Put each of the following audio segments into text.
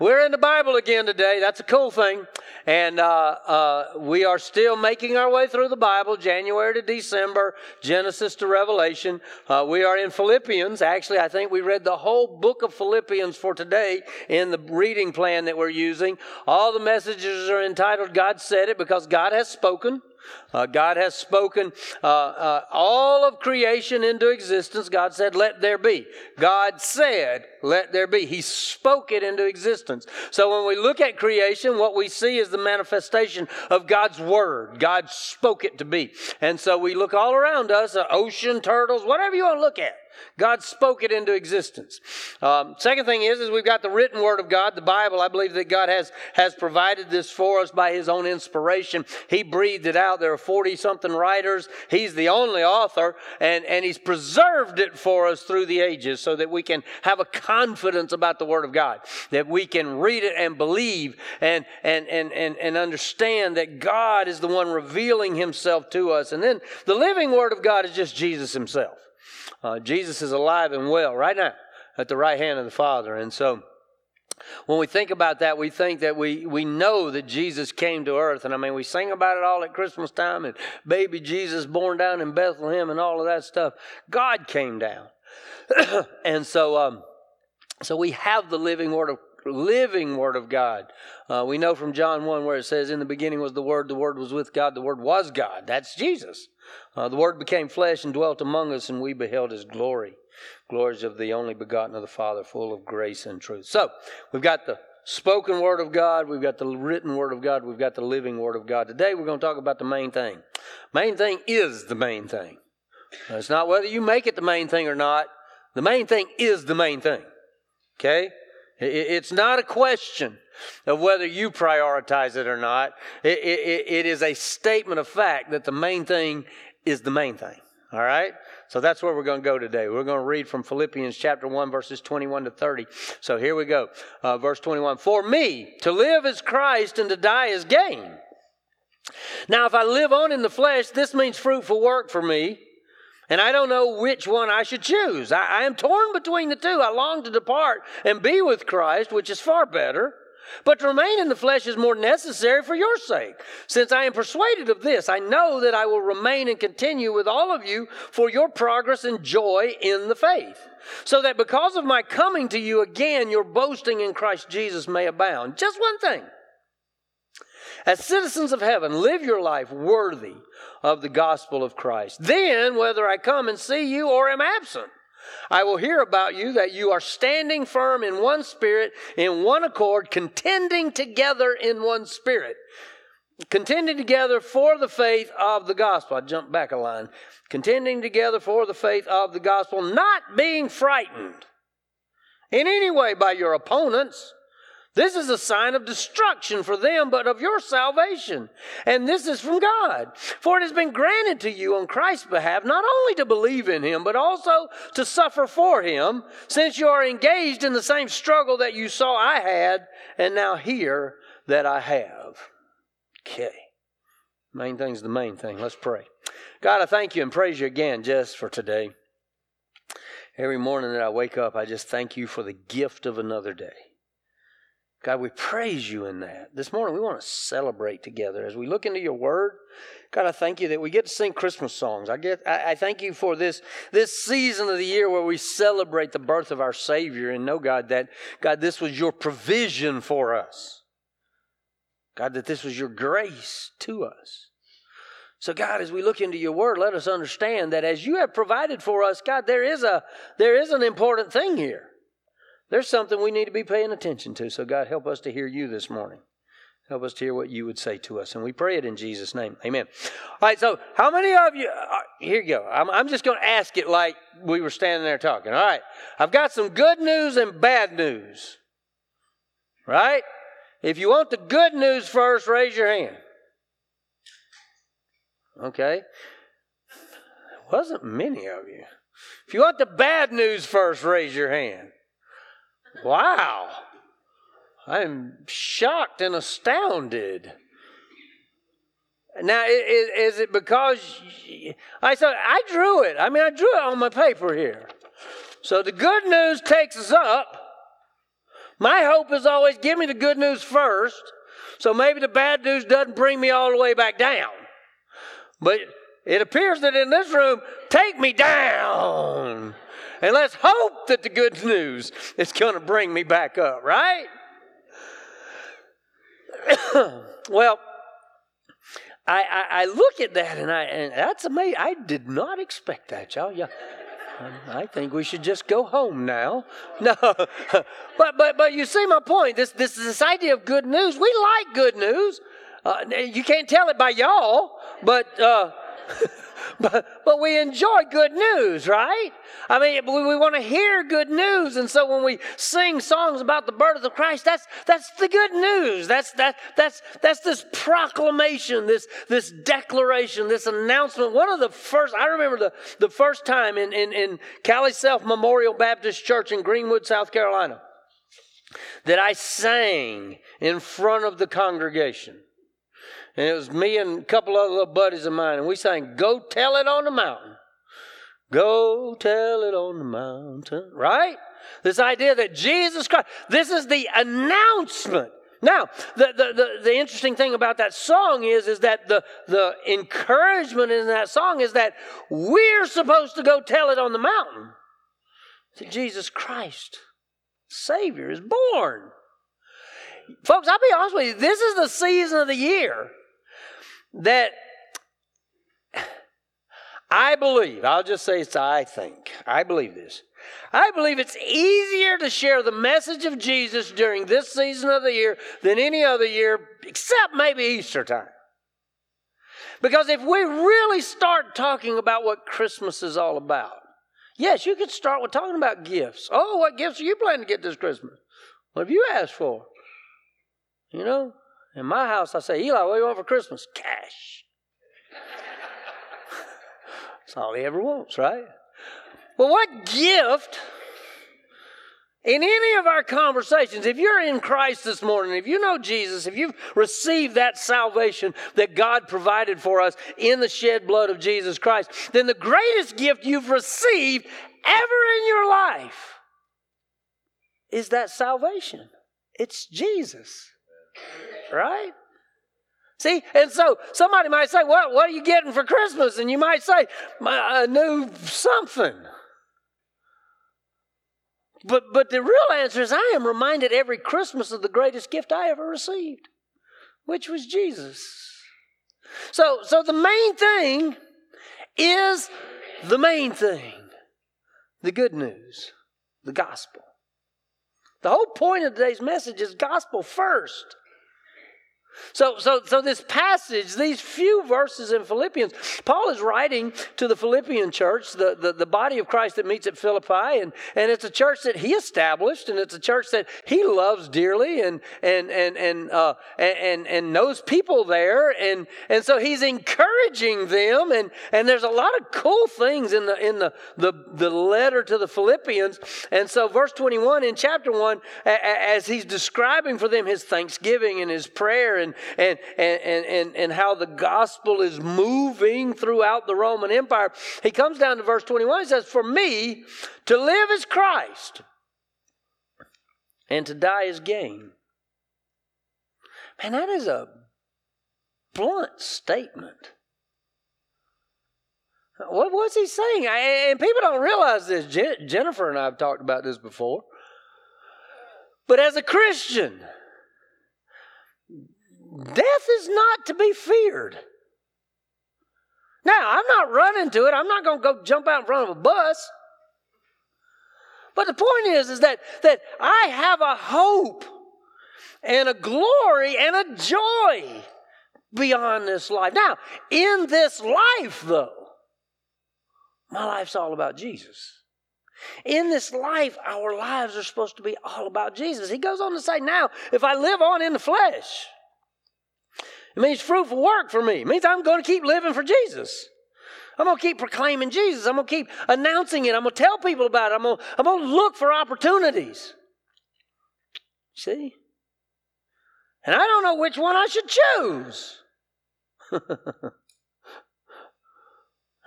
We're in the Bible again today. That's a cool thing. And uh, uh, we are still making our way through the Bible, January to December, Genesis to Revelation. Uh, we are in Philippians. Actually, I think we read the whole book of Philippians for today in the reading plan that we're using. All the messages are entitled God Said It because God has spoken. Uh, God has spoken uh, uh, all of creation into existence. God said, Let there be. God said, Let there be. He spoke it into existence. So when we look at creation, what we see is the manifestation of God's Word. God spoke it to be. And so we look all around us, uh, ocean, turtles, whatever you want to look at. God spoke it into existence. Um, second thing is, is we've got the written word of God, the Bible. I believe that God has has provided this for us by His own inspiration. He breathed it out. There are forty something writers. He's the only author, and and He's preserved it for us through the ages, so that we can have a confidence about the Word of God, that we can read it and believe and and and and, and understand that God is the one revealing Himself to us. And then the living Word of God is just Jesus Himself. Uh, Jesus is alive and well right now at the right hand of the Father. And so when we think about that, we think that we, we know that Jesus came to earth. And I mean, we sing about it all at Christmas time and baby Jesus born down in Bethlehem and all of that stuff. God came down. and so, um, so we have the living word of living word of God. Uh, we know from John 1 where it says, In the beginning was the Word, the Word was with God, the Word was God. That's Jesus. Uh, the Word became flesh and dwelt among us, and we beheld His glory. Glories of the only begotten of the Father, full of grace and truth. So, we've got the spoken Word of God, we've got the written Word of God, we've got the living Word of God. Today, we're going to talk about the main thing. Main thing is the main thing. it's not whether you make it the main thing or not. The main thing is the main thing. Okay? It's not a question of whether you prioritize it or not. It, it, it is a statement of fact that the main thing is the main thing. All right? So that's where we're going to go today. We're going to read from Philippians chapter 1, verses 21 to 30. So here we go. Uh, verse 21 For me, to live is Christ and to die is gain. Now, if I live on in the flesh, this means fruitful work for me. And I don't know which one I should choose. I, I, am torn between the two. I long to depart and be with Christ, which is far better. But to remain in the flesh is more necessary for your sake. Since I am persuaded of this, I know that I will remain and continue with all of you for your progress and joy in the faith. So that because of my coming to you again, your boasting in Christ Jesus may abound. Just one thing. As citizens of heaven, live your life worthy of the gospel of Christ. Then, whether I come and see you or am absent, I will hear about you that you are standing firm in one spirit, in one accord, contending together in one spirit. Contending together for the faith of the gospel. I jump back a line. Contending together for the faith of the gospel, not being frightened in any way by your opponents this is a sign of destruction for them, but of your salvation. And this is from God. For it has been granted to you on Christ's behalf not only to believe in him, but also to suffer for him, since you are engaged in the same struggle that you saw I had, and now hear that I have. Okay. Main thing's the main thing. Let's pray. God, I thank you and praise you again just for today. Every morning that I wake up, I just thank you for the gift of another day. God, we praise you in that. This morning, we want to celebrate together as we look into your word. God, I thank you that we get to sing Christmas songs. I get, I, I thank you for this, this season of the year where we celebrate the birth of our Savior and know, God, that, God, this was your provision for us. God, that this was your grace to us. So, God, as we look into your word, let us understand that as you have provided for us, God, there is a, there is an important thing here. There's something we need to be paying attention to. So, God, help us to hear you this morning. Help us to hear what you would say to us. And we pray it in Jesus' name. Amen. All right, so how many of you, uh, here you go. I'm, I'm just going to ask it like we were standing there talking. All right, I've got some good news and bad news. Right? If you want the good news first, raise your hand. Okay. There wasn't many of you. If you want the bad news first, raise your hand. Wow. I'm shocked and astounded. Now, is, is it because I said I drew it? I mean, I drew it on my paper here. So the good news takes us up, My hope is always give me the good news first, so maybe the bad news doesn't bring me all the way back down. But it appears that in this room, take me down. And let's hope that the good news is going to bring me back up, right? well, I, I, I, look at that and I and that's amazing. I did not expect that, y'all. Yeah. I think we should just go home now. No, but but but you see my point. This this this idea of good news. We like good news. Uh, you can't tell it by y'all, but. Uh, but, but we enjoy good news, right? I mean, we, we want to hear good news. And so when we sing songs about the birth of Christ, that's, that's the good news. That's, that, that's, that's this proclamation, this, this declaration, this announcement. One of the first, I remember the, the first time in, in, in Cali Self Memorial Baptist Church in Greenwood, South Carolina, that I sang in front of the congregation. And it was me and a couple other little buddies of mine, and we sang, Go Tell It on the Mountain. Go tell it on the mountain. Right? This idea that Jesus Christ, this is the announcement. Now, the, the, the, the, interesting thing about that song is, is that the, the encouragement in that song is that we're supposed to go tell it on the mountain that Jesus Christ, Savior, is born. Folks, I'll be honest with you, this is the season of the year that I believe, I'll just say it's I think, I believe this. I believe it's easier to share the message of Jesus during this season of the year than any other year, except maybe Easter time. Because if we really start talking about what Christmas is all about, yes, you could start with talking about gifts. Oh, what gifts are you planning to get this Christmas? What have you asked for? You know, in my house, I say, Eli, what do you want for Christmas? Cash. That's all he ever wants, right? Well, what gift in any of our conversations, if you're in Christ this morning, if you know Jesus, if you've received that salvation that God provided for us in the shed blood of Jesus Christ, then the greatest gift you've received ever in your life is that salvation. It's Jesus. Right? See, and so somebody might say, Well, what are you getting for Christmas? And you might say, A new something. But, but the real answer is, I am reminded every Christmas of the greatest gift I ever received, which was Jesus. So, so the main thing is the main thing the good news, the gospel. The whole point of today's message is gospel first. So, so, so this passage, these few verses in Philippians, Paul is writing to the Philippian church, the, the, the, body of Christ that meets at Philippi, and, and it's a church that he established, and it's a church that he loves dearly and and and and uh, and, and knows people there, and and so he's encouraging them, and and there's a lot of cool things in the in the the, the letter to the Philippians, and so verse 21 in chapter one, as he's describing for them his thanksgiving and his prayer and and, and, and, and, and how the gospel is moving throughout the Roman Empire. He comes down to verse 21. He says, For me, to live is Christ, and to die is gain. Man, that is a blunt statement. What was he saying? And people don't realize this. Jennifer and I have talked about this before. But as a Christian, Death is not to be feared. Now, I'm not running to it. I'm not going to go jump out in front of a bus. But the point is, is that, that I have a hope and a glory and a joy beyond this life. Now, in this life, though, my life's all about Jesus. In this life, our lives are supposed to be all about Jesus. He goes on to say, Now, if I live on in the flesh, it means fruitful work for me. It means I'm going to keep living for Jesus. I'm going to keep proclaiming Jesus. I'm going to keep announcing it. I'm going to tell people about it. I'm going to, I'm going to look for opportunities. See? And I don't know which one I should choose.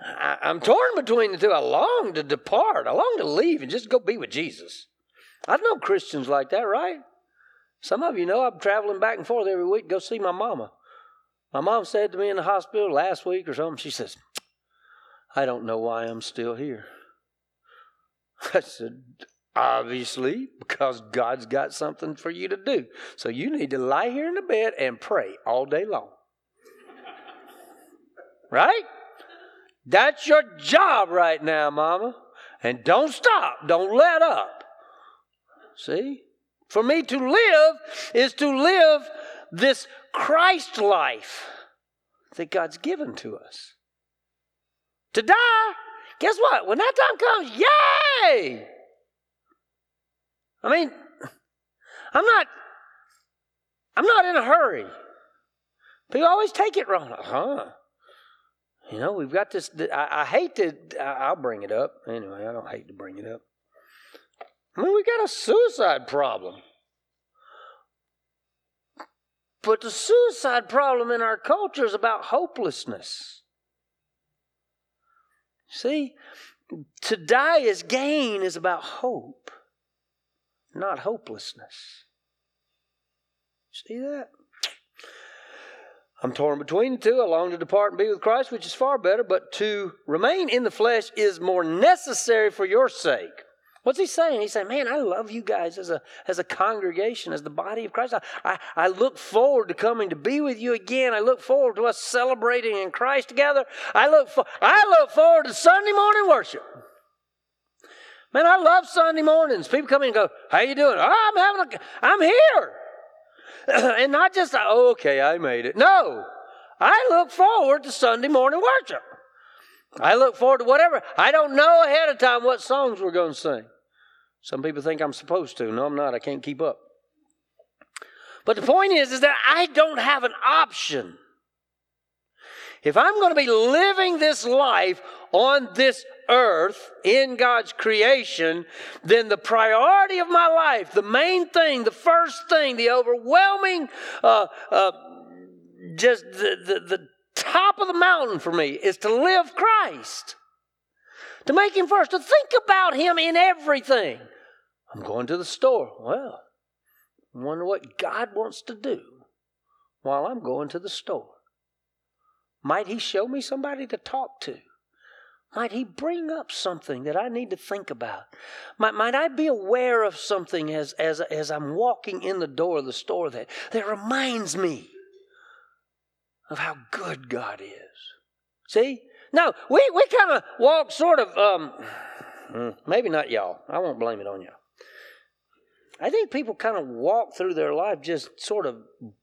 I, am torn between the two. I long to depart. I long to leave and just go be with Jesus. I know Christians like that, right? Some of you know I'm traveling back and forth every week to go see my mama. My mom said to me in the hospital last week or something, she says, I don't know why I'm still here. I said, Obviously, because God's got something for you to do. So you need to lie here in the bed and pray all day long. right? That's your job right now, Mama. And don't stop. Don't let up. See? For me to live is to live this Christ life that God's given to us. To die, guess what? When that time comes, yay! I mean, I'm not I'm not in a hurry. People always take it wrong. Huh? You know, we've got this. I, I hate to. I'll bring it up anyway. I don't hate to bring it up. I mean, we got a suicide problem. But the suicide problem in our culture is about hopelessness. See, to die as gain is about hope not hopelessness. See that? I'm torn between the two. I long to depart and be with Christ, which is far better, but to remain in the flesh is more necessary for your sake. What's he saying? He's saying, Man, I love you guys as a, as a congregation, as the body of Christ. I, I, I look forward to coming to be with you again. I look forward to us celebrating in Christ together. I look, for, I look forward to Sunday morning worship. Man, I love Sunday mornings. People come in and go, "How you doing?" Oh, I'm having a, I'm here, and not just, oh, okay, I made it. No, I look forward to Sunday morning worship. I look forward to whatever. I don't know ahead of time what songs we're going to sing. Some people think I'm supposed to. No, I'm not. I can't keep up. But the point is, is that I don't have an option. If I'm going to be living this life on this earth in God's creation, then the priority of my life, the main thing, the first thing, the overwhelming, uh, uh, just the, the, the top of the mountain for me is to live Christ. To make Him first, to think about Him in everything. I'm going to the store. Well, I wonder what God wants to do while I'm going to the store. Might He show me somebody to talk to? Might He bring up something that I need to think about? Might, might I be aware of something as, as, as I'm walking in the door of the store that, that reminds me of how good God is? See? No, we, we kind of walk sort of, um, hmm, maybe not y'all. I won't blame it on y'all. I think people kind of walk through their life just sort of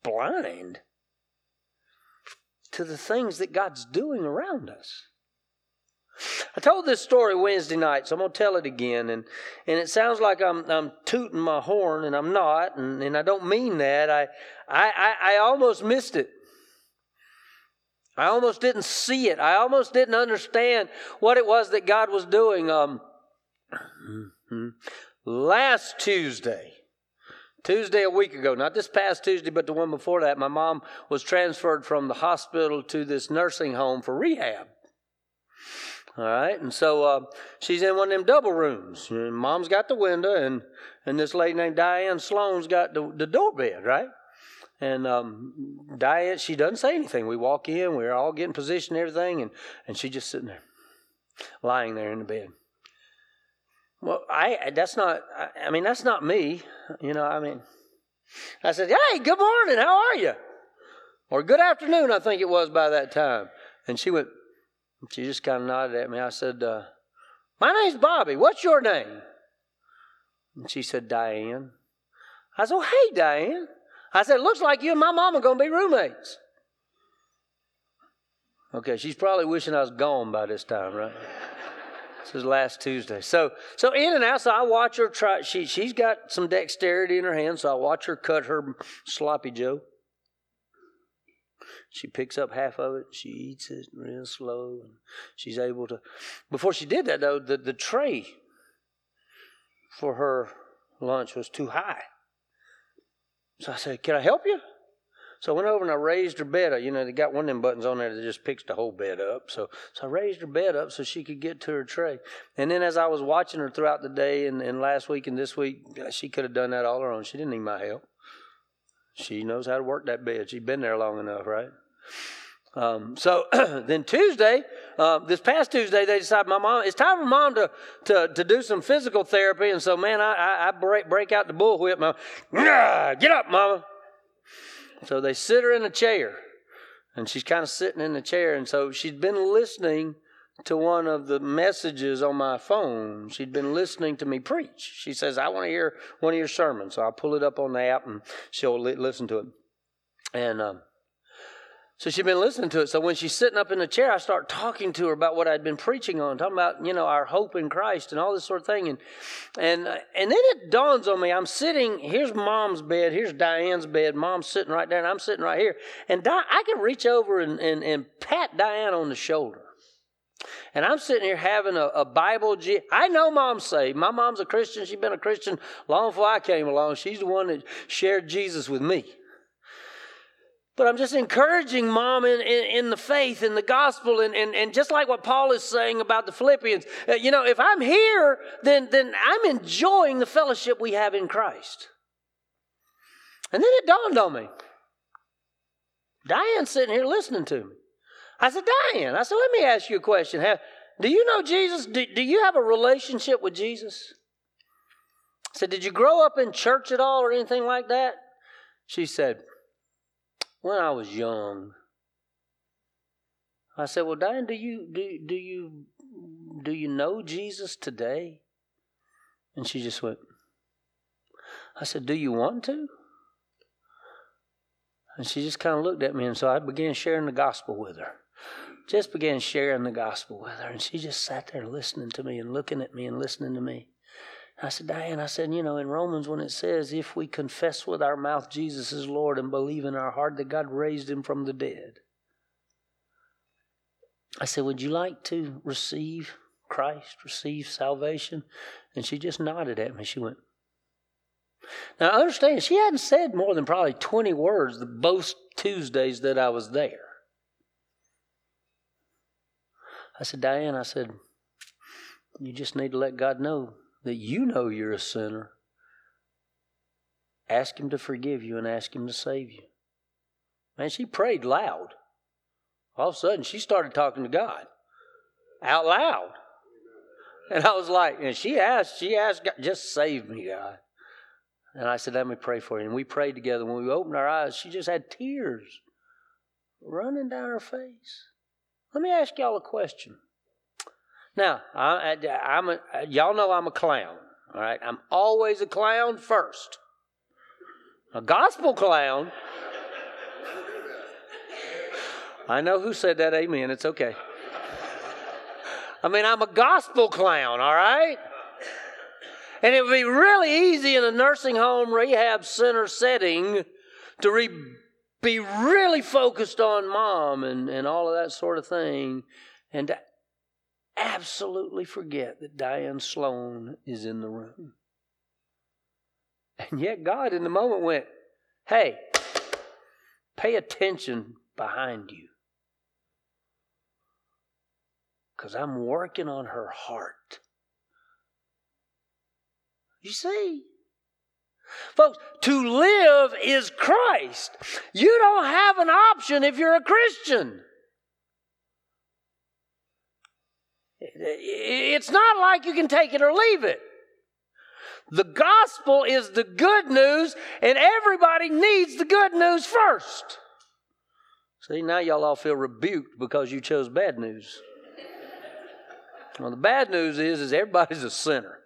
blind to the things that God's doing around us. I told this story Wednesday night, so I'm going to tell it again. And, and it sounds like I'm, I'm tooting my horn, and I'm not, and, and I don't mean that. I, I, I, I almost missed it. I almost didn't see it. I almost didn't understand what it was that God was doing. Um, last Tuesday, Tuesday a week ago, not this past Tuesday, but the one before that, my mom was transferred from the hospital to this nursing home for rehab. All right, and so uh, she's in one of them double rooms. And Mom's got the window, and and this lady named Diane Sloan's got the, the door bed, right? And um, Diane, she doesn't say anything. We walk in, we're all getting positioned and everything, and, and she's just sitting there, lying there in the bed. Well, I that's not. I, I mean, that's not me. You know, I mean, I said, "Hey, good morning. How are you?" Or "Good afternoon." I think it was by that time, and she went, she just kind of nodded at me. I said, uh, My name's Bobby. What's your name? And she said, Diane. I said, Hey, Diane. I said, Looks like you and my mom are going to be roommates. Okay, she's probably wishing I was gone by this time, right? this is last Tuesday. So, so in and out. So I watch her try. She she's got some dexterity in her hand. So I watch her cut her sloppy Joe. She picks up half of it. She eats it real slow, and she's able to. Before she did that, though, the, the tray for her lunch was too high. So I said, "Can I help you?" So I went over and I raised her bed up. You know, they got one of them buttons on there that just picks the whole bed up. So, so I raised her bed up so she could get to her tray. And then as I was watching her throughout the day and, and last week and this week, she could have done that all her own. She didn't need my help. She knows how to work that bed. She's been there long enough, right? Um, so then Tuesday, uh, this past Tuesday, they decided my mom. It's time for mom to to, to do some physical therapy, and so man, I I, I break break out the bullwhip. My, get up, mama. So they sit her in a chair, and she's kind of sitting in the chair, and so she'd been listening to one of the messages on my phone. She'd been listening to me preach. She says, I want to hear one of your sermons. So I'll pull it up on the app and she'll li- listen to it. And um, so she'd been listening to it. So when she's sitting up in the chair, I start talking to her about what I'd been preaching on, talking about, you know, our hope in Christ and all this sort of thing. And and and then it dawns on me, I'm sitting, here's mom's bed, here's Diane's bed, mom's sitting right there, and I'm sitting right here. And Di- I can reach over and, and, and pat Diane on the shoulder. And I'm sitting here having a, a Bible. G- I know mom's saved. My mom's a Christian. She's been a Christian long before I came along. She's the one that shared Jesus with me. But I'm just encouraging mom in, in, in the faith, in the gospel, and, and, and just like what Paul is saying about the Philippians. Uh, you know, if I'm here, then, then I'm enjoying the fellowship we have in Christ. And then it dawned on me Diane's sitting here listening to me. I said, Diane, I said, let me ask you a question. Do you know Jesus? Do, do you have a relationship with Jesus? I said, did you grow up in church at all or anything like that? She said, when I was young. I said, well, Diane, do you do do you do you know Jesus today? And she just went. I said, do you want to? And she just kind of looked at me, and so I began sharing the gospel with her just began sharing the gospel with her. And she just sat there listening to me and looking at me and listening to me. I said, Diane, I said, you know, in Romans, when it says, if we confess with our mouth Jesus is Lord and believe in our heart that God raised him from the dead, I said, would you like to receive Christ, receive salvation? And she just nodded at me. She went, now I understand, she hadn't said more than probably 20 words the both Tuesdays that I was there. I said, Diane, I said, you just need to let God know that you know you're a sinner. Ask Him to forgive you and ask Him to save you. Man, she prayed loud. All of a sudden, she started talking to God out loud. And I was like, and she asked, she asked, God, just save me, God. And I said, let me pray for you. And we prayed together. When we opened our eyes, she just had tears running down her face. Let me ask y'all a question. Now, I, am a, y'all know I'm a clown. All right, I'm always a clown first. A gospel clown. I know who said that. Amen. It's okay. I mean, I'm a gospel clown. All right. And it would be really easy in a nursing home, rehab center setting to re- be really focused on mom and, and all of that sort of thing, and to absolutely forget that Diane Sloan is in the room. And yet, God in the moment went, Hey, pay attention behind you. Because I'm working on her heart. You see? Folks, to live is Christ. You don't have an option if you're a Christian. It's not like you can take it or leave it. The gospel is the good news, and everybody needs the good news first. See, now y'all all feel rebuked because you chose bad news. Well, the bad news is, is everybody's a sinner,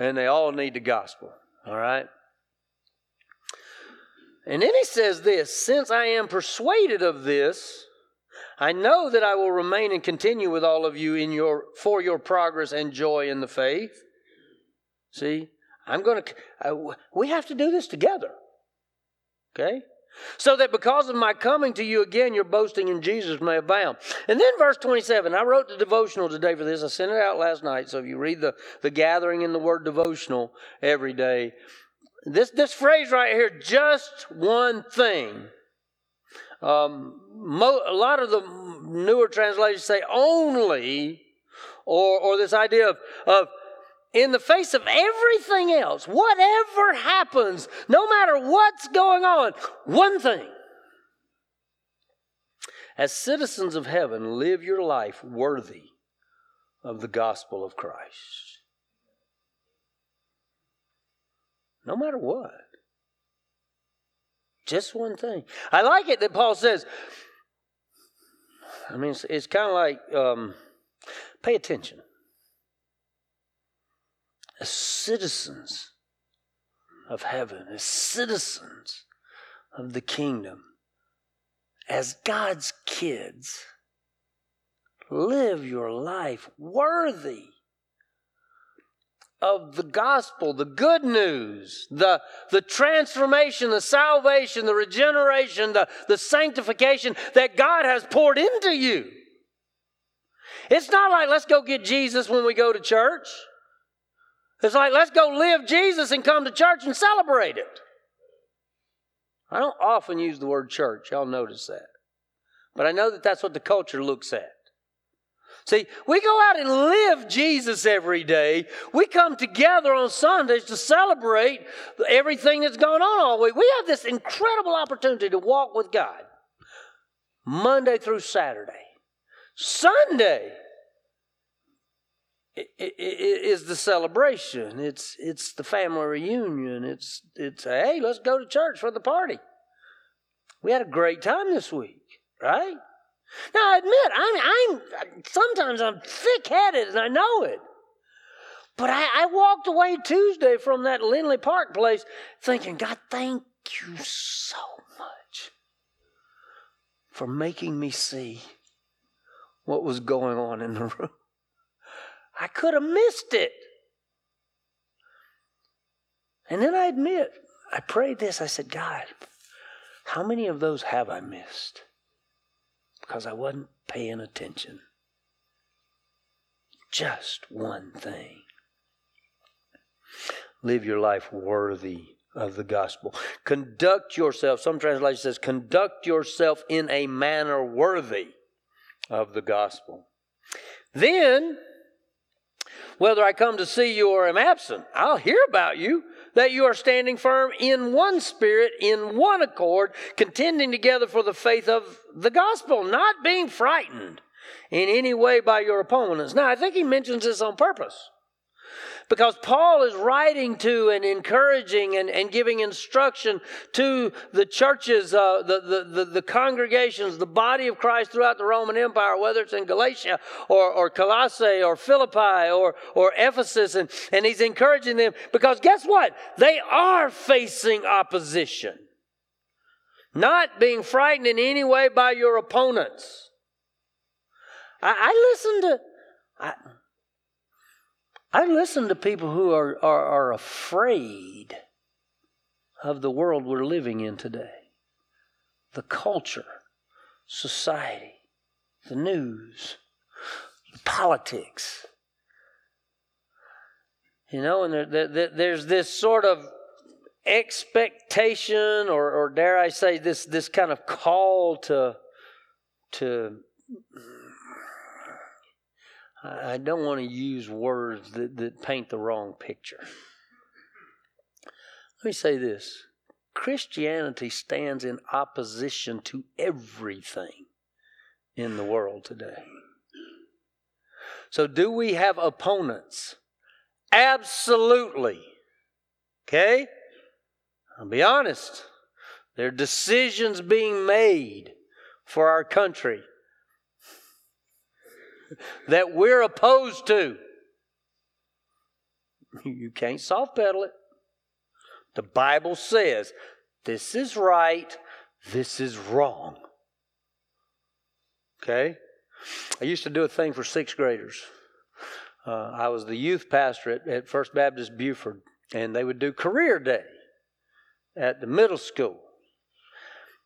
and they all need the gospel. All right. And then he says this Since I am persuaded of this, I know that I will remain and continue with all of you in your, for your progress and joy in the faith. See, I'm going to, we have to do this together. Okay? So that because of my coming to you again, your boasting in Jesus may abound. And then verse 27, I wrote the devotional today for this. I sent it out last night. So if you read the, the gathering in the word devotional every day, this, this phrase right here, just one thing. Um, mo- a lot of the newer translations say only, or, or this idea of, of in the face of everything else, whatever happens, no matter what's going on, one thing. As citizens of heaven, live your life worthy of the gospel of Christ. No matter what. Just one thing. I like it that Paul says, I mean, it's, it's kind of like um, pay attention. As citizens of heaven, as citizens of the kingdom, as God's kids, live your life worthy of the gospel, the good news, the, the transformation, the salvation, the regeneration, the, the sanctification that God has poured into you. It's not like let's go get Jesus when we go to church. It's like let's go live Jesus and come to church and celebrate it. I don't often use the word church, y'all notice that. But I know that that's what the culture looks at. See, we go out and live Jesus every day. We come together on Sundays to celebrate everything that's gone on all week. We have this incredible opportunity to walk with God Monday through Saturday. Sunday is the celebration. It's it's the family reunion. It's it's hey, let's go to church for the party. We had a great time this week, right? Now, I admit, I'm, I'm sometimes I'm thick-headed, and I know it. But I, I walked away Tuesday from that Lindley Park place thinking, God, thank you so much for making me see what was going on in the room. I could have missed it. And then I admit, I prayed this. I said, God, how many of those have I missed? Because I wasn't paying attention. Just one thing. Live your life worthy of the gospel. Conduct yourself, some translation says, conduct yourself in a manner worthy of the gospel. Then, whether I come to see you or am absent, I'll hear about you that you are standing firm in one spirit, in one accord, contending together for the faith of the gospel, not being frightened in any way by your opponents. Now, I think he mentions this on purpose. Because Paul is writing to and encouraging and, and giving instruction to the churches, uh, the, the, the, the, congregations, the body of Christ throughout the Roman Empire, whether it's in Galatia or, or Colossae or Philippi or, or Ephesus. And, and he's encouraging them because guess what? They are facing opposition. Not being frightened in any way by your opponents. I, I listen to. I, I listen to people who are, are, are afraid of the world we're living in today the culture, society, the news, politics. You know, and there, there, there's this sort of expectation, or, or dare I say, this, this kind of call to, to I don't want to use words that, that paint the wrong picture. Let me say this Christianity stands in opposition to everything in the world today. So, do we have opponents? Absolutely. Okay? I'll be honest. There are decisions being made for our country that we're opposed to. You can't soft pedal it. The Bible says this is right, this is wrong. Okay? I used to do a thing for sixth graders. Uh, I was the youth pastor at, at First Baptist Buford, and they would do career day at the middle school.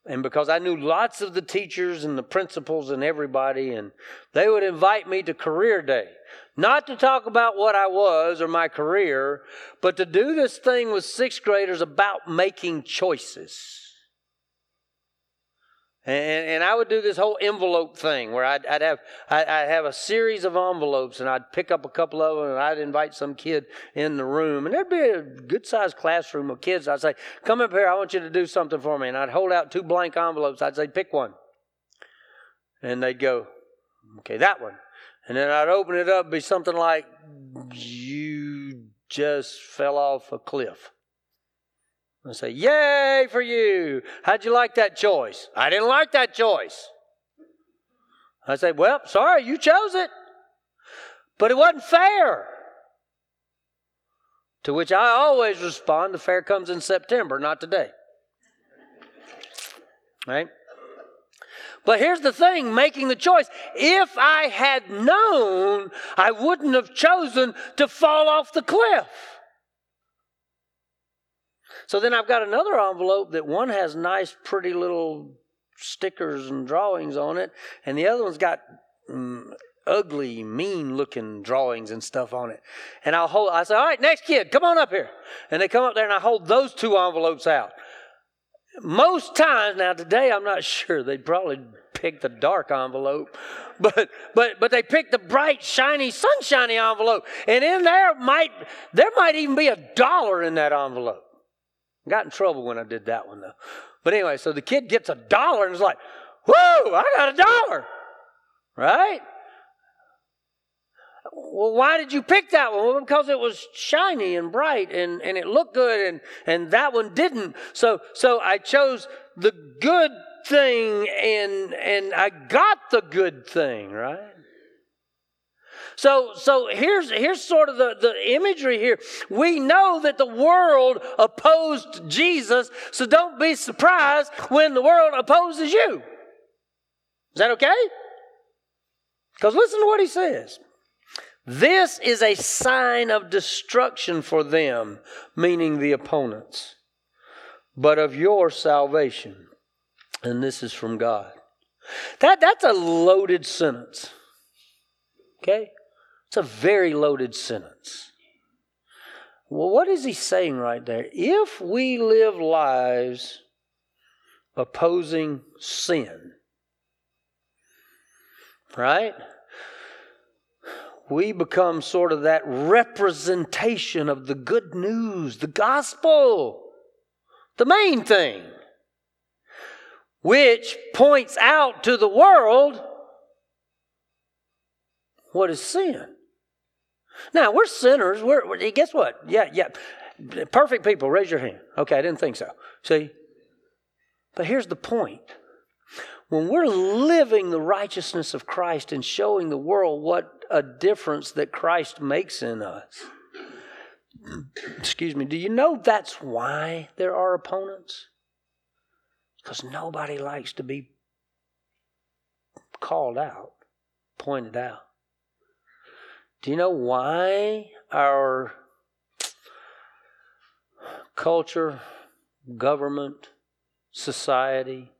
And because I knew lots of the teachers and the principals and everybody, and they would invite me to career day. Not to talk about what I was or my career, but to do this thing with sixth graders about making choices. And, and I would do this whole envelope thing where I'd, I'd have I'd, I'd have a series of envelopes, and I'd pick up a couple of them, and I'd invite some kid in the room, and there'd be a good sized classroom of kids. I'd say, "Come up here, I want you to do something for me," and I'd hold out two blank envelopes. I'd say, "Pick one," and they'd go, "Okay, that one," and then I'd open it up, be something like, "You just fell off a cliff." I say, Yay for you. How'd you like that choice? I didn't like that choice. I say, Well, sorry, you chose it. But it wasn't fair. To which I always respond, the fair comes in September, not today. Right? But here's the thing making the choice. If I had known, I wouldn't have chosen to fall off the cliff. So then I've got another envelope that one has nice, pretty little stickers and drawings on it, and the other one's got mm, ugly, mean looking drawings and stuff on it. And I'll hold, I say, all right, next kid, come on up here. And they come up there and I hold those two envelopes out. Most times, now today I'm not sure, they'd probably pick the dark envelope, but but but they pick the bright, shiny, sunshiny envelope. And in there might there might even be a dollar in that envelope. Got in trouble when I did that one though. But anyway, so the kid gets a dollar and is like, whoa, I got a dollar. Right? Well, why did you pick that one? Well, because it was shiny and bright and, and it looked good and, and that one didn't. So so I chose the good thing and and I got the good thing, right? So, so here's, here's sort of the, the imagery here. We know that the world opposed Jesus, so don't be surprised when the world opposes you. Is that okay? Because listen to what he says. This is a sign of destruction for them, meaning the opponents, but of your salvation. And this is from God. That, that's a loaded sentence. Okay? It's a very loaded sentence. Well, what is he saying right there? If we live lives opposing sin, right? We become sort of that representation of the good news, the gospel, the main thing, which points out to the world what is sin. Now, we're sinners. We're, guess what? Yeah, yeah. Perfect people, raise your hand. Okay, I didn't think so. See? But here's the point. When we're living the righteousness of Christ and showing the world what a difference that Christ makes in us, excuse me, do you know that's why there are opponents? Because nobody likes to be called out, pointed out. Do you know why our culture, government, society,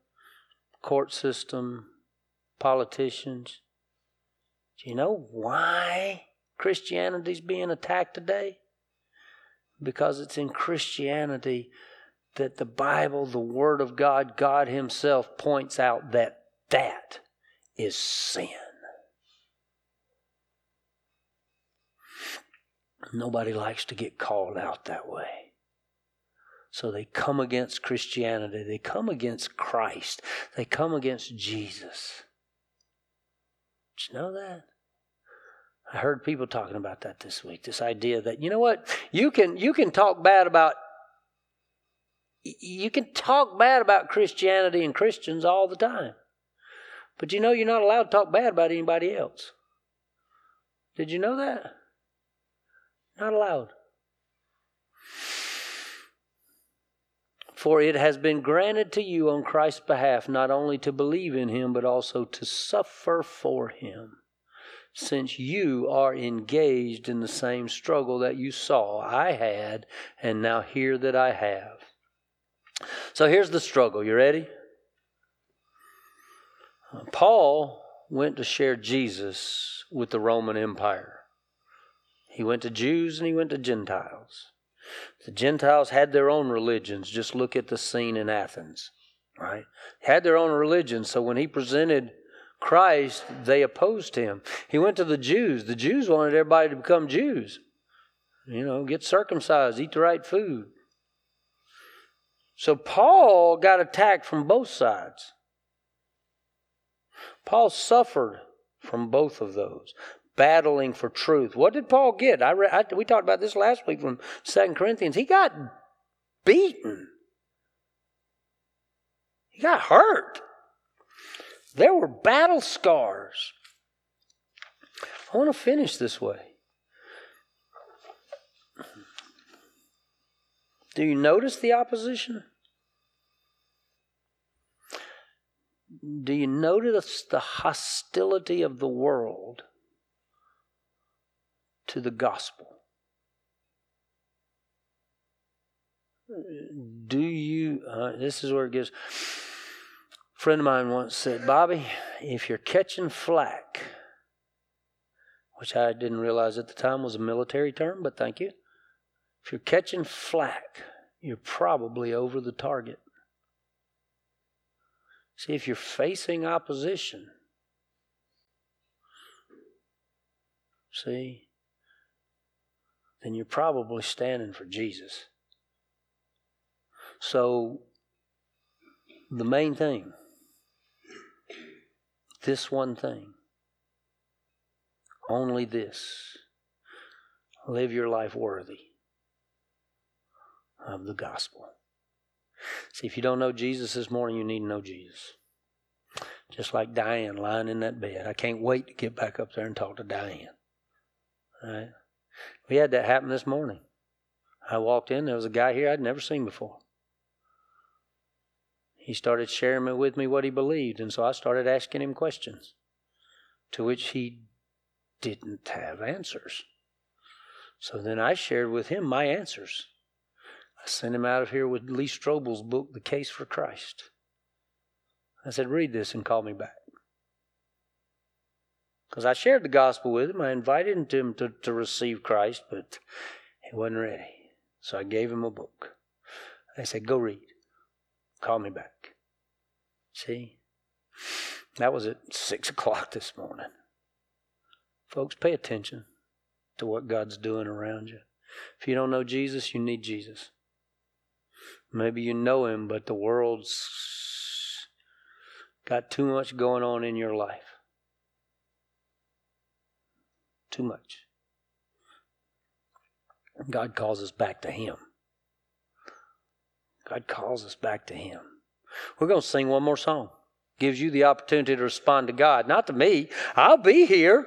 court system, politicians, do you know why Christianity's being attacked today? Because it's in Christianity that the Bible, the Word of God, God Himself points out that that is sin. Nobody likes to get called out that way. So they come against Christianity. They come against Christ. They come against Jesus. Did you know that? I heard people talking about that this week. This idea that you know what you can you can talk bad about you can talk bad about Christianity and Christians all the time, but you know you're not allowed to talk bad about anybody else. Did you know that? Not allowed. For it has been granted to you on Christ's behalf not only to believe in him, but also to suffer for him, since you are engaged in the same struggle that you saw I had, and now hear that I have. So here's the struggle. You ready? Paul went to share Jesus with the Roman Empire. He went to Jews and he went to Gentiles. The Gentiles had their own religions. Just look at the scene in Athens, right? Had their own religion. So when he presented Christ, they opposed him. He went to the Jews. The Jews wanted everybody to become Jews. You know, get circumcised, eat the right food. So Paul got attacked from both sides. Paul suffered from both of those, battling for truth. What did Paul get? I, re- I we talked about this last week from Second Corinthians. He got beaten. He got hurt. There were battle scars. I want to finish this way. Do you notice the opposition? Do you notice the hostility of the world to the gospel? Do you, uh, this is where it gets, a friend of mine once said, Bobby, if you're catching flack, which I didn't realize at the time was a military term, but thank you. If you're catching flack, you're probably over the target. See, if you're facing opposition, see, then you're probably standing for Jesus. So, the main thing, this one thing, only this live your life worthy of the gospel. See, if you don't know Jesus this morning, you need to know Jesus. Just like Diane lying in that bed. I can't wait to get back up there and talk to Diane. Right? We had that happen this morning. I walked in, there was a guy here I'd never seen before. He started sharing with me what he believed, and so I started asking him questions to which he didn't have answers. So then I shared with him my answers. I sent him out of here with Lee Strobel's book, The Case for Christ. I said, read this and call me back. Because I shared the gospel with him. I invited him to, to receive Christ, but he wasn't ready. So I gave him a book. I said, go read. Call me back. See? That was at 6 o'clock this morning. Folks, pay attention to what God's doing around you. If you don't know Jesus, you need Jesus. Maybe you know him, but the world's got too much going on in your life. Too much. God calls us back to him. God calls us back to him. We're going to sing one more song. Gives you the opportunity to respond to God, not to me. I'll be here.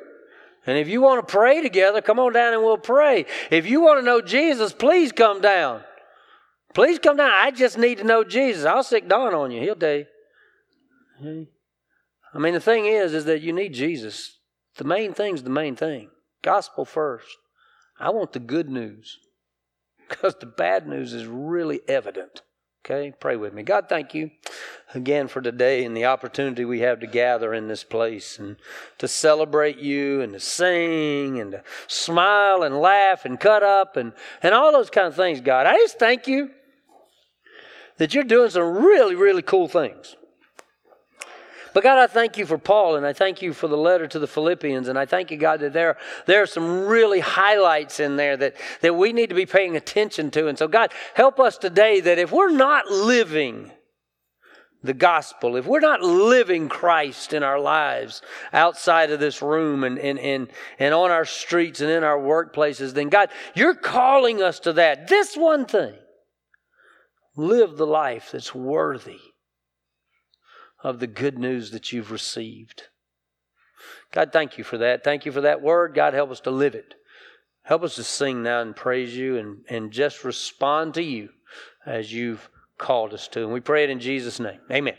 And if you want to pray together, come on down and we'll pray. If you want to know Jesus, please come down. Please come down. I just need to know Jesus. I'll stick Don on you. He'll tell you. I mean, the thing is, is that you need Jesus. The main thing's the main thing. Gospel first. I want the good news because the bad news is really evident. Okay, pray with me. God, thank you again for today and the opportunity we have to gather in this place and to celebrate you and to sing and to smile and laugh and cut up and, and all those kind of things, God. I just thank you that you're doing some really, really cool things. But God, I thank you for Paul and I thank you for the letter to the Philippians. And I thank you, God, that there, there are some really highlights in there that, that we need to be paying attention to. And so, God, help us today that if we're not living the gospel, if we're not living Christ in our lives outside of this room and, and, and, and on our streets and in our workplaces, then God, you're calling us to that. This one thing live the life that's worthy of the good news that you've received. God, thank you for that. Thank you for that word. God, help us to live it. Help us to sing now and praise you and, and just respond to you as you've called us to. And we pray it in Jesus' name. Amen.